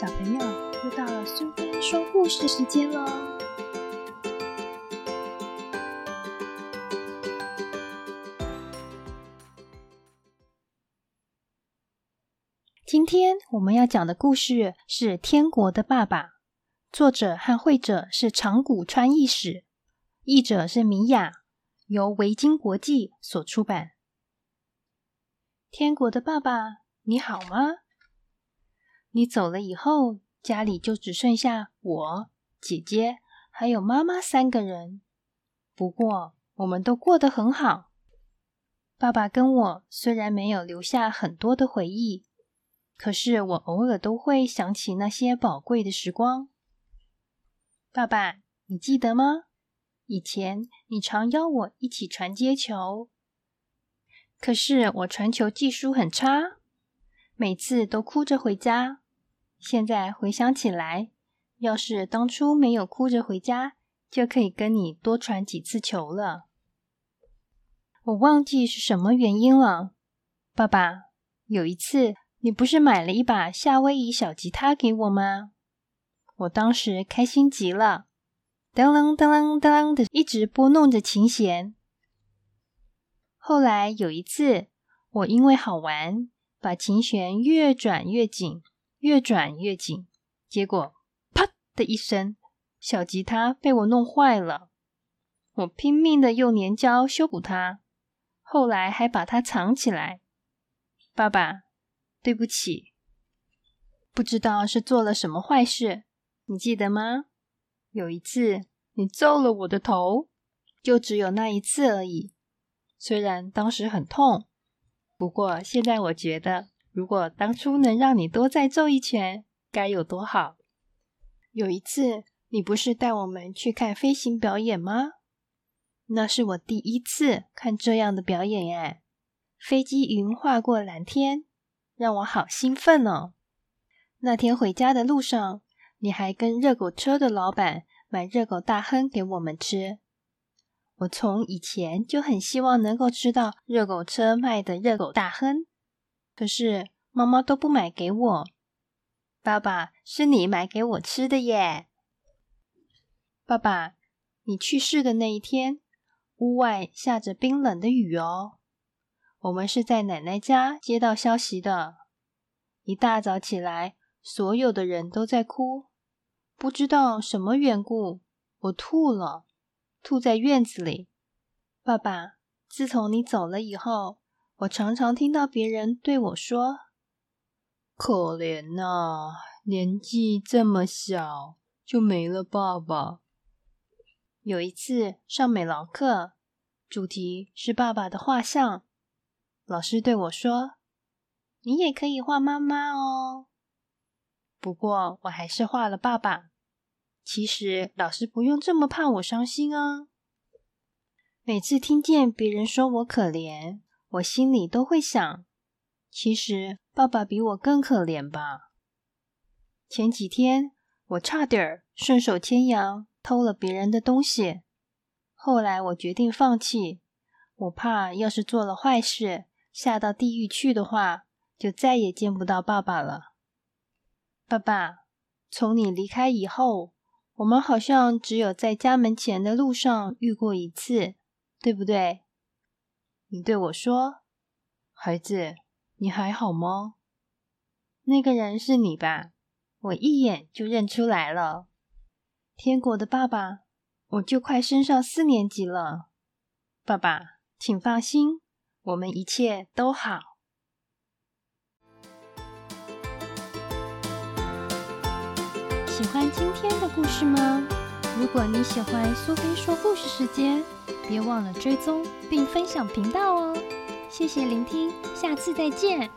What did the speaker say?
小朋友，又到了苏菲说故事时间喽！今天我们要讲的故事是《天国的爸爸》，作者和绘者是长谷川义史，译者是米雅，由维京国际所出版。天国的爸爸，你好吗？你走了以后，家里就只剩下我、姐姐还有妈妈三个人。不过，我们都过得很好。爸爸跟我虽然没有留下很多的回忆，可是我偶尔都会想起那些宝贵的时光。爸爸，你记得吗？以前你常邀我一起传接球，可是我传球技术很差。每次都哭着回家。现在回想起来，要是当初没有哭着回家，就可以跟你多传几次球了。我忘记是什么原因了，爸爸。有一次，你不是买了一把夏威夷小吉他给我吗？我当时开心极了，噔啷噔啷噔啷的一直拨弄着琴弦。后来有一次，我因为好玩。把琴弦越转越紧，越转越紧，结果啪的一声，小吉他被我弄坏了。我拼命的用粘胶修补它，后来还把它藏起来。爸爸，对不起，不知道是做了什么坏事，你记得吗？有一次你揍了我的头，就只有那一次而已。虽然当时很痛。不过现在我觉得，如果当初能让你多再揍一拳，该有多好！有一次，你不是带我们去看飞行表演吗？那是我第一次看这样的表演耶！飞机云划过蓝天，让我好兴奋哦。那天回家的路上，你还跟热狗车的老板买热狗大亨给我们吃。我从以前就很希望能够吃到热狗车卖的热狗大亨，可是妈妈都不买给我。爸爸，是你买给我吃的耶！爸爸，你去世的那一天，屋外下着冰冷的雨哦。我们是在奶奶家接到消息的。一大早起来，所有的人都在哭，不知道什么缘故，我吐了。吐在院子里，爸爸。自从你走了以后，我常常听到别人对我说：“可怜呐，年纪这么小就没了爸爸。”有一次上美劳课，主题是爸爸的画像，老师对我说：“你也可以画妈妈哦。”不过我还是画了爸爸。其实老师不用这么怕我伤心啊。每次听见别人说我可怜，我心里都会想：其实爸爸比我更可怜吧。前几天我差点顺手牵羊偷了别人的东西，后来我决定放弃。我怕要是做了坏事下到地狱去的话，就再也见不到爸爸了。爸爸，从你离开以后。我们好像只有在家门前的路上遇过一次，对不对？你对我说：“孩子，你还好吗？”那个人是你吧？我一眼就认出来了。天国的爸爸，我就快升上四年级了。爸爸，请放心，我们一切都好。喜欢今天的故事吗？如果你喜欢苏菲说故事时间，别忘了追踪并分享频道哦！谢谢聆听，下次再见。